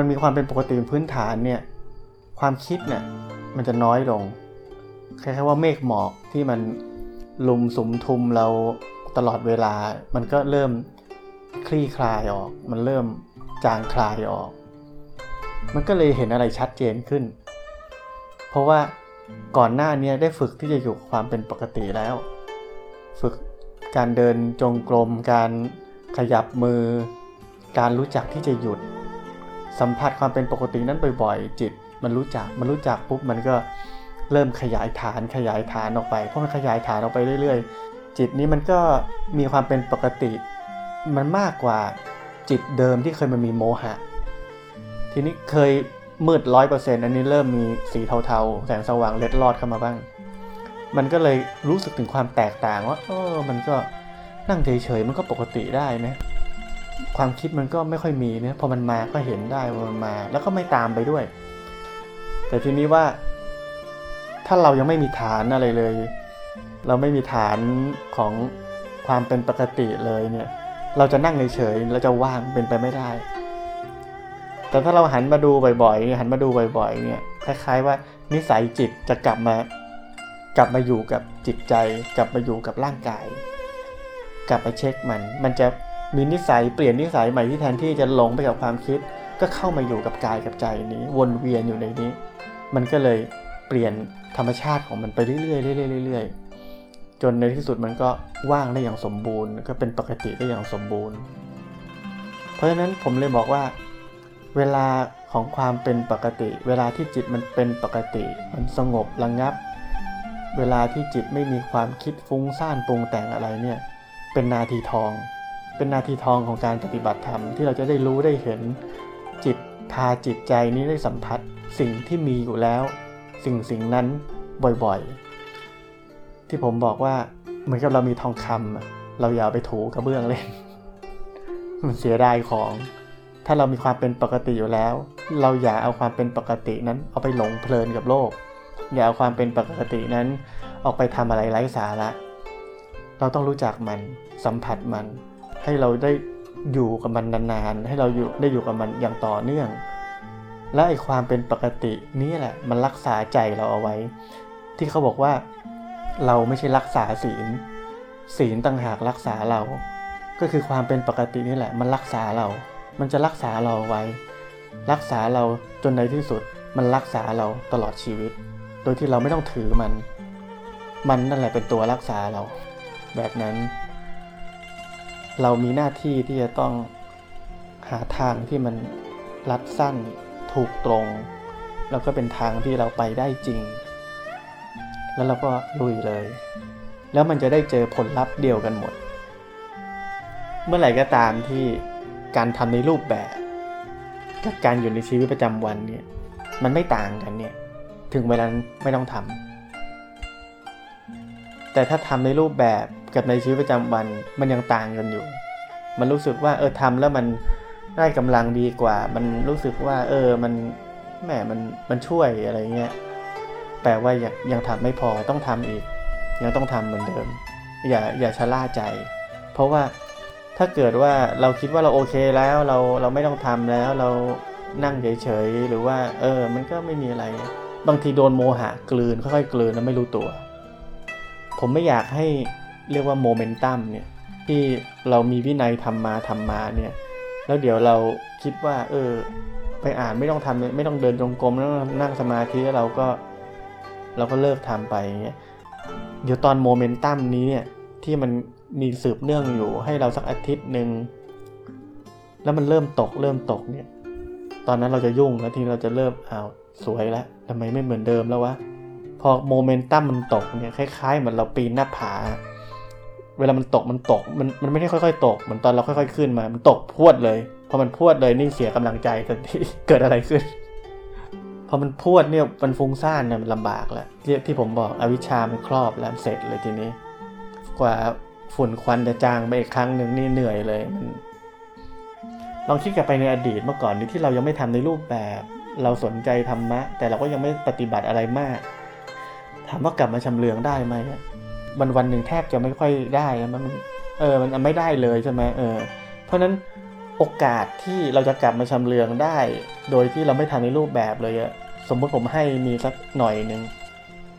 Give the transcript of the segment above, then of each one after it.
อมันมีความเป็นปกติพื้นฐานเนี่ยความคิดเนี่ยมันจะน้อยลงคล้ายๆว่าเมฆหมอกที่มันลุมสุมทุมเราตลอดเวลา มันก็เริ่มคลี่คลายออก มันเริ่มจางคลายออก มันก็เลยเห็นอะไรชัดเจนขึ้น เพราะว่าก่อนหน้านี้ได้ฝึกที่จะอยู่ความเป็นปกติแล้ว ฝึกการเดินจงกรม การขยับมือ การรู้จักที่จะหยุด สัมผัสความเป็นปกตินั้นบ่อยๆ จิต มันรู้จักมันรู้จักปุ๊บมันก็เริ่มขยายฐานขยายฐานออกไปเพราะมันขยายฐานออกไปเรื่อย ๆ จิตนี้มันก็มีความเป็นปกติ มันมากกว่าจิตเดิมที่เคยมันมีโมหะ ทีนี้เคยมืดร้อยเปอร์เซ็นต์อันนี้เริ่มมีสีเทาๆ แสงสว่างเล็ดลอดเข้ามาบ้าง มันก็เลยรู้สึกถึงความแตกต่างว่าเออมันก็นั่งเฉยๆมันก็ปกติได้นะ ความคิดมันก็ไม่ค่อยมีเนะพอมันมาก็เห็นได้ว่ามันมา แล้วก็ไม่ตามไปด้วย แต่ทีนี้ว่า ถ้าเรายังไม่มีฐานอะไรเลย เราไม่มีฐานของความเป็นปกติเลยเนี่ย เราจะนั่งเฉยๆเราจะว่างเป็นไปไม่ได้ แต่ถ้าเราหันมาดูบ่อยๆหันมาดูบ่อยๆ เนี่ยคล้ายๆว่านิสัยจิตจะกลับมากลับมาอยู่กับจิตใจ กลับมาอยู่กับร่างกาย กลับไปเช็คมัน มันจะ มีนิสัยเปลี่ยนนิสัยใหม่ที่แทนที่จะหลงไปกับความคิด ก็เข้ามาอยู่กับกายกับใจนี้ วนเวียนอยู่ในนี้ มันก็เลยเปลี่ยนธรรมชาติของมันไปเรื่อยๆเรื่อยๆเรื่อยๆจนในที่สุดมันก็ว่างได้อย่างสมบูรณ์ก็เป็นปกติได้อย่างสมบูรณ์ เพราะฉะนั้นผมเลยบอกว่า เวลาของความเป็นปกติ เวลาที่จิตมันเป็นปกติ มันสงบระงงับ เวลาที่จิตไม่มีความคิดฟุ้งซ่านปรุงแต่งอะไรเนี่ยเป็นนาทีทอง เป็นนาทีทองของการปฏิบัติธรรมที่เราจะได้รู้ได้เห็นจิตพาจิตใจนี้ได้สัมผัสสิ่งที่มีอยู่แล้ว สิ่งสิ่งนั้นบ่อยๆ ที่ผมบอกว่าเหมือนกับเรามีทองคำเราอย่าไปถูกระเบื้องเล่น มันเสียดายของ ถ้าเรามีความเป็นปกติอยู่แล้ว เราอย่าเอาความเป็นปกตินั้นเอาไปหลงเพลินกับโลก อย่าเอาความเป็นปกตินั้น ออกไปทำอะไรไร้สาระเราต้องรู้จักมันสัมผัสมัน ให้เราได้อยู่กับมันนานๆ ให้เราอยู่ได้อยู่กับมันอย่างต่อเนื่อง และไอความเป็นปกตินี่แหละ มันรักษาใจเราเอาไว้ ที่เขาบอกว่า เราไม่ใช่รักษาศีล ศีลต่างหากรักษาเรา ก็คือความเป็นปกตินี่แหละ มันรักษาเรา มันจะรักษาเราไว้ รักษาเราจนในที่สุด มันรักษาเราตลอดชีวิต โดยที่เราไม่ต้องถือมัน มันนั่นแหละเป็นตัวรักษาเรา แบบนั้น เรามีหน้าที่ที่จะต้องหาทางที่มันรัดสั้นถูกตรง แล้วก็เป็นทางที่เราไปได้จริง แล้วเราก็ลุยเลย แล้วมันจะได้เจอผลลัพธ์เดียวกันหมด เมื่อไหร่ก็ตามที่การทำในรูปแบบกับการอยู่ในชีวิตประจำวันเนี่ยมันไม่ต่างกันเนี่ยถึงเวลาไม่ต้องทำแต่ถ้าทำในรูปแบบ กับในชีวิตประจำวันมันยังต่างกันอยู่ มันรู้สึกว่าเออทำแล้วมันได้กำลังดีกว่า มันรู้สึกว่า เออมันแหมมันมันช่วยอะไรเงี้ยแปลว่ายังยังทำไม่พอต้องทำอีก ยังต้องทำเหมือนเดิม อย่าอย่าชะล่าใจ เพราะว่าถ้าเกิดว่าเราคิดว่าเราโอเคแล้วเราเราไม่ต้องทำแล้วเรานั่งเฉยๆหรือว่า เออ มันก็ไม่มีอะไร บางทีโดนโมหะกลืนค่อยๆกลืนแล้วไม่รู้ตัว ผมไม่อยากให้ เรียกว่าโมเมนตัมเนี่ยที่เรามีวินัยทำมาทำมาเนี่ยแล้วเดี๋ยวเราคิดว่า เออ ไปอ่านไม่ต้องทำไม่ต้องเดินจงกรมแล้วนั่งสมาธิแล้วเราก็เราก็เลิกทำไปอย่างเงี้ยเดี๋ยวตอนโมเมนตัมนี้เนี่ยที่มันมีสืบเนื่องอยู่ให้เราสักอาทิตย์หนึ่งแล้วมันเริ่มตกเริ่มตกเนี่ย ตอนนั้นเราจะยุ่งแล้วทีเราจะเริ่มอ้าวสวยแล้วทำไมไม่เหมือนเดิมแล้ววะพอโมเมนตัมมันตกเนี่ยคล้ายๆเหมือนเราปีนหน้าผา เวลามันตกมันตกมันมันไม่ได้ค่อยๆ ตกเหมือนตอนเราค่อย ๆ ขึ้นมา มันตกพวดเลยพอมันพวดเลยนี่เสียกำลังใจทันทีเกิดอะไรขึ้นพอมันพวดเนี่ยมันฟุ้งซ่านเนี่ยมันลำบากแล้วที่ที่ผมบอกอวิชามันครอบแล้วเสร็จเลยทีนี้ กว่าฝุ่นควันจะจางไปอีกครั้งหนึ่งนี่เหนื่อยเลยมันลองคิดกลับไปในอดีตเมื่อก่อนนี้ที่เรายังไม่ทำในรูปแบบ เราสนใจธรรมะ แต่เราก็ยังไม่ปฏิบัติอะไรมาก ถามว่ากลับมาชำเลืองได้ไหม วันวันหนึ่งแทบจะไม่ค่อยได้มันเออมันไม่ได้เลยใช่ไหมเออ เพราะนั้นโอกาสที่เราจะกลับมาชำเลืองได้ โดยที่เราไม่ทำในรูปแบบเลยอะสมมติผมให้มีสักหน่อยหนึ่ง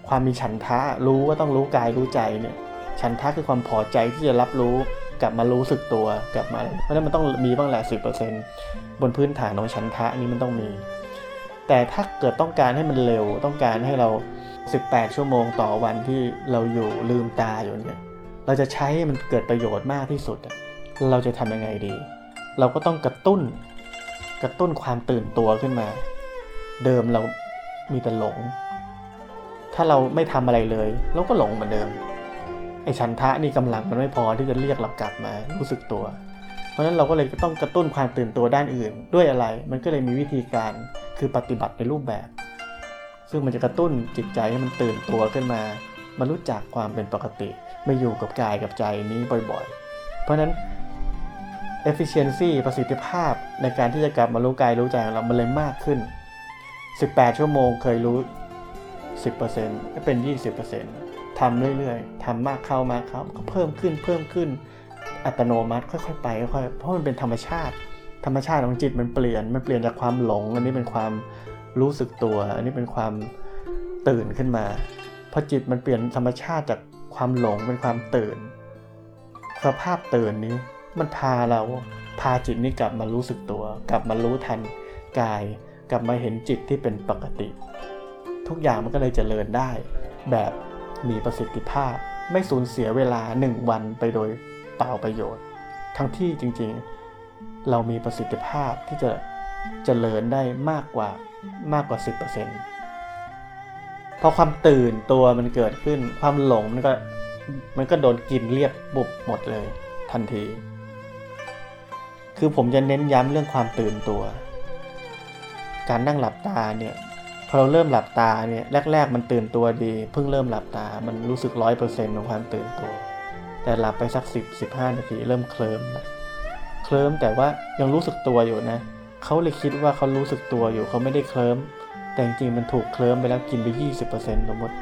ความมีฉันทะรู้ว่าต้องรู้กายรู้ใจเนี่ย ฉันทะคือความพอใจที่จะรับรู้กลับมารู้สึกตัวกลับมาเพราะนั้นมันต้องมีบ้างแหละสิบนพื้นฐานของฉันทะนี้มันต้องมี แต่ถ้าเกิดต้องการให้มันเร็วต้องการให้เรา 18 ชั่วโมงต่อวันที่เราอยู่ลืมตาอยู่เนี่ยเราจะใช้มันเกิดประโยชน์มากที่สุด เราจะทำยังไงดี เราก็ต้องกระตุ้น กระตุ้นความตื่นตัวขึ้นมา เดิมเรามีแต่หลง ถ้าเราไม่ทำอะไรเลย เราก็หลงเหมือนเดิม ไอ้ชันทะนี่กำลังมันไม่พอที่จะเรียกเรากลับมารู้สึกตัว เพราะฉะนั้นเราก็เลยต้องกระตุ้นความตื่นตัวด้านอื่น ด้วยอะไร มันก็เลยมีวิธีการคือปฏิบัติในรูปแบบ ซึ่งมันจะกระตุ้นจิตใจให้มันตื่นตัวขึ้นมามารู้จักความเป็นปกติไม่อยู่กับกายกับใจนี้บ่อยๆ เพราะฉะนั้น efficiency ประสิทธิภาพในการที่จะกลับมารู้กายรู้ใจของเรา มันเลยมากขึ้น 18 ชั่วโมงเคยรู้ 10%ก็เป็น 20%ทำเรื่อยๆทำมากเข้ามากเข้าก็เพิ่มขึ้นเพิ่มขึ้นอัตโนมัติค่อยๆไปค่อยๆเพราะมันเป็นธรรมชาติ ธรรมชาติของจิตมันเปลี่ยนมันเปลี่ยนจากความหลง อันนี้เป็นความ รู้สึกตัว อันนี้เป็นความตื่นขึ้นมาพอจิตมันเปลี่ยนธรรมชาติจากความหลงเป็นความตื่น สภาพตื่นนี้มันพาเราพาจิตนี้กลับมารู้สึกตัว กลับมารู้ทันกาย กลับมาเห็นจิตที่เป็นปกติ ทุกอย่างมันก็เลยเจริญได้ แบบมีประสิทธิภาพ ไม่สูญเสียเวลาหนึ่งวันไปโดยเปล่าประโยชน์ ทั้งที่จริงๆ เรามีประสิทธิภาพที่จะเจริญได้มากกว่า มากกว่า 10%พอความตื่นตัวมันเกิดขึ้น ความหลงมันก็มันก็โดนกินเรียบบุบหมดเลย ทันที คือผมจะเน้นย้ำเรื่องความตื่นตัว การนั่งหลับตาเนี่ยพอเราเริ่มหลับตาเนี่ยแรก ๆ มันตื่นตัวดี เพิ่งเริ่มหลับตา มันรู้สึกร้อยเปอร์เซ็นต์ของความตื่นตัว แต่หลับไปสักสิบสิบห้านาทีเริ่มเคลิ้มละเคลิ้มแต่ว่ายังรู้สึกตัวอยู่นะ เขาเลยคิดว่าเขารู้สึกตัวอยู่เขาไม่ได้เคลิ้ม แต่จริงๆมันถูกเคลิ้มไปแล้วกินไปยี่สิบเปอร์เซ็นต์สมมติ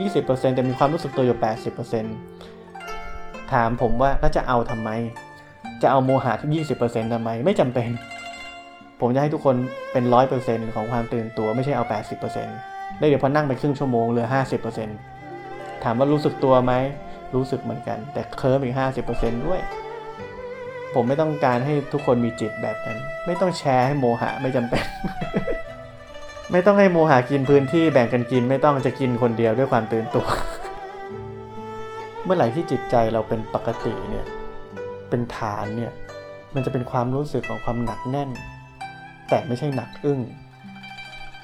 ยี่สิบเปอร์เซ็นต์แต่มีความรู้สึกตัวอยู่แปดสิบเปอร์เซ็นต์ถามผมว่าแล้วจะเอาทำไม จะเอาโมหะที่ยี่สิบเปอร์เซ็นต์ทำไม ไม่จำเป็น ผมจะให้ทุกคนเป็นร้อยเปอร์เซ็นต์ของความตื่นตัวไม่ใช่เอาแปดสิบเปอร์เซ็นต์ได้เดี๋ยวพอนั่งไปครึ่งชั่วโมงเหลือห้าสิบเปอร์เซ็นต์ถามว่ารู้สึกตัวไหม รู้สึกเหมือนกัน แต่เคลิ้มอีกห้าสิบเปอร์เซ็นต์ด้วย ผมไม่ต้องการให้ทุกคนมีจิตแบบนั้น ไม่ต้องแชร์ให้โมหะไม่จำเป็น ไม่ต้องให้โมหะกินพื้นที่แบ่งกันกินไม่ต้องจะกินคนเดียวด้วยความตื่นตัว เมื่อไหร่ที่จิตใจเราเป็นปกติเนี่ย เป็นฐานเนี่ย มันจะเป็นความรู้สึกของความหนักแน่น แต่ไม่ใช่หนักอึ้ง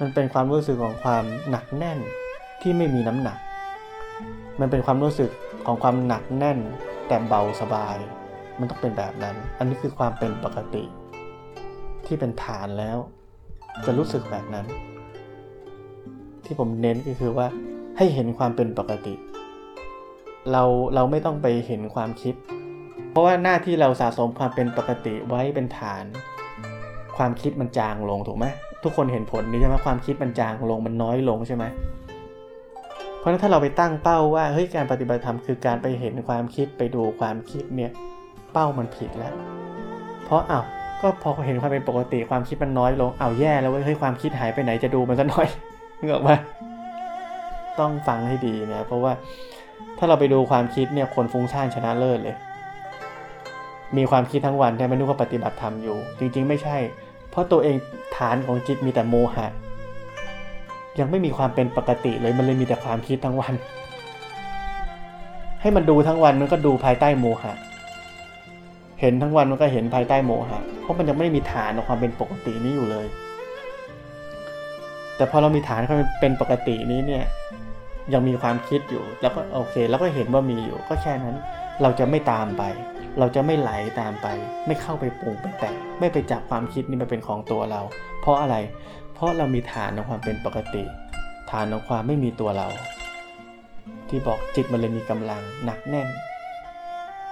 มันเป็นความรู้สึกของความหนักแน่นที่ไม่มีน้ำหนัก มันเป็นความรู้สึกของความหนักแน่นแต่เบาสบาย มันต้องเป็นแบบนั้น อันนี้คือความเป็นปกติ ที่เป็นฐานแล้ว จะรู้สึกแบบนั้น ที่ผมเน้นก็คือว่าให้เห็นความเป็นปกติ เราเราไม่ต้องไปเห็นความคิด เพราะว่าหน้าที่เราสะสมความเป็นปกติไว้เป็นฐาน ความคิดมันจางลงถูกไหมทุกคนเห็นผลนี้ใช่ไหมความคิดมันจางลงมันน้อยลงใช่ไหมเพราะฉะนั้นถ้าเราไปตั้งเป้าว่าเฮ้ยการปฏิบัติธรรมคือการไปเห็นความคิดไปดูความคิดเนี่ย เป้ามันผิดแล้ว เพราะอ้าวก็พอเห็นความเป็นปกติความคิดมันน้อยลงอ้าวแย่แล้วเว้ยเฮ้ยความคิดหายไปไหนจะดูมันซะหน่อยนึกออกไหมต้องฟังให้ดีนะเพราะว่าถ้าเราไปดูความคิดเนี่ยคนฟุ้งซ่านชนะเลิศเลย มีความคิดทั้งวันแต่ไม่รู้ว่าปฏิบัติธรรมอยู่ จริง ๆ ไม่ใช่ เพราะตัวเองฐานของจิตมีแต่โมหะ ยังไม่มีความเป็นปกติเลยมันเลยมีแต่ความคิดทั้งวัน ให้มันดูทั้งวันมันก็ดูภายใต้โมหะ เห็นทั้งวันมันก็เห็นภายใต้โมหะ เพราะมันยังไม่มีฐานของความเป็นปกตินี้อยู่เลย แต่พอเรามีฐานความเป็นปกตินี้เนี่ยยังมีความคิดอยู่ แล้วก็โอเค แล้วก็เห็นว่ามีอยู่ ก็แค่นั้น เราจะไม่ตามไป เราจะไม่ไหลตามไป ไม่เข้าไปปรุงไปแต่ไม่ไปจับความคิดนี้มาเป็นของตัวเรา เพราะอะไร เพราะเรามีฐานของความเป็นปกติ ฐานของความไม่มีตัวเรา ที่บอกจิตมันเลยมีกำลังหนักแน่น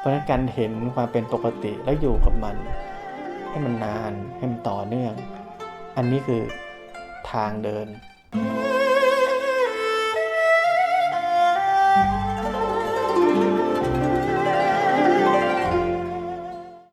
เพราะนั้นการเห็นความเป็นปกติแล้วอยู่กับมัน ให้มันนานให้มันต่อเนื่อง อันนี้คือทางเดิน thank you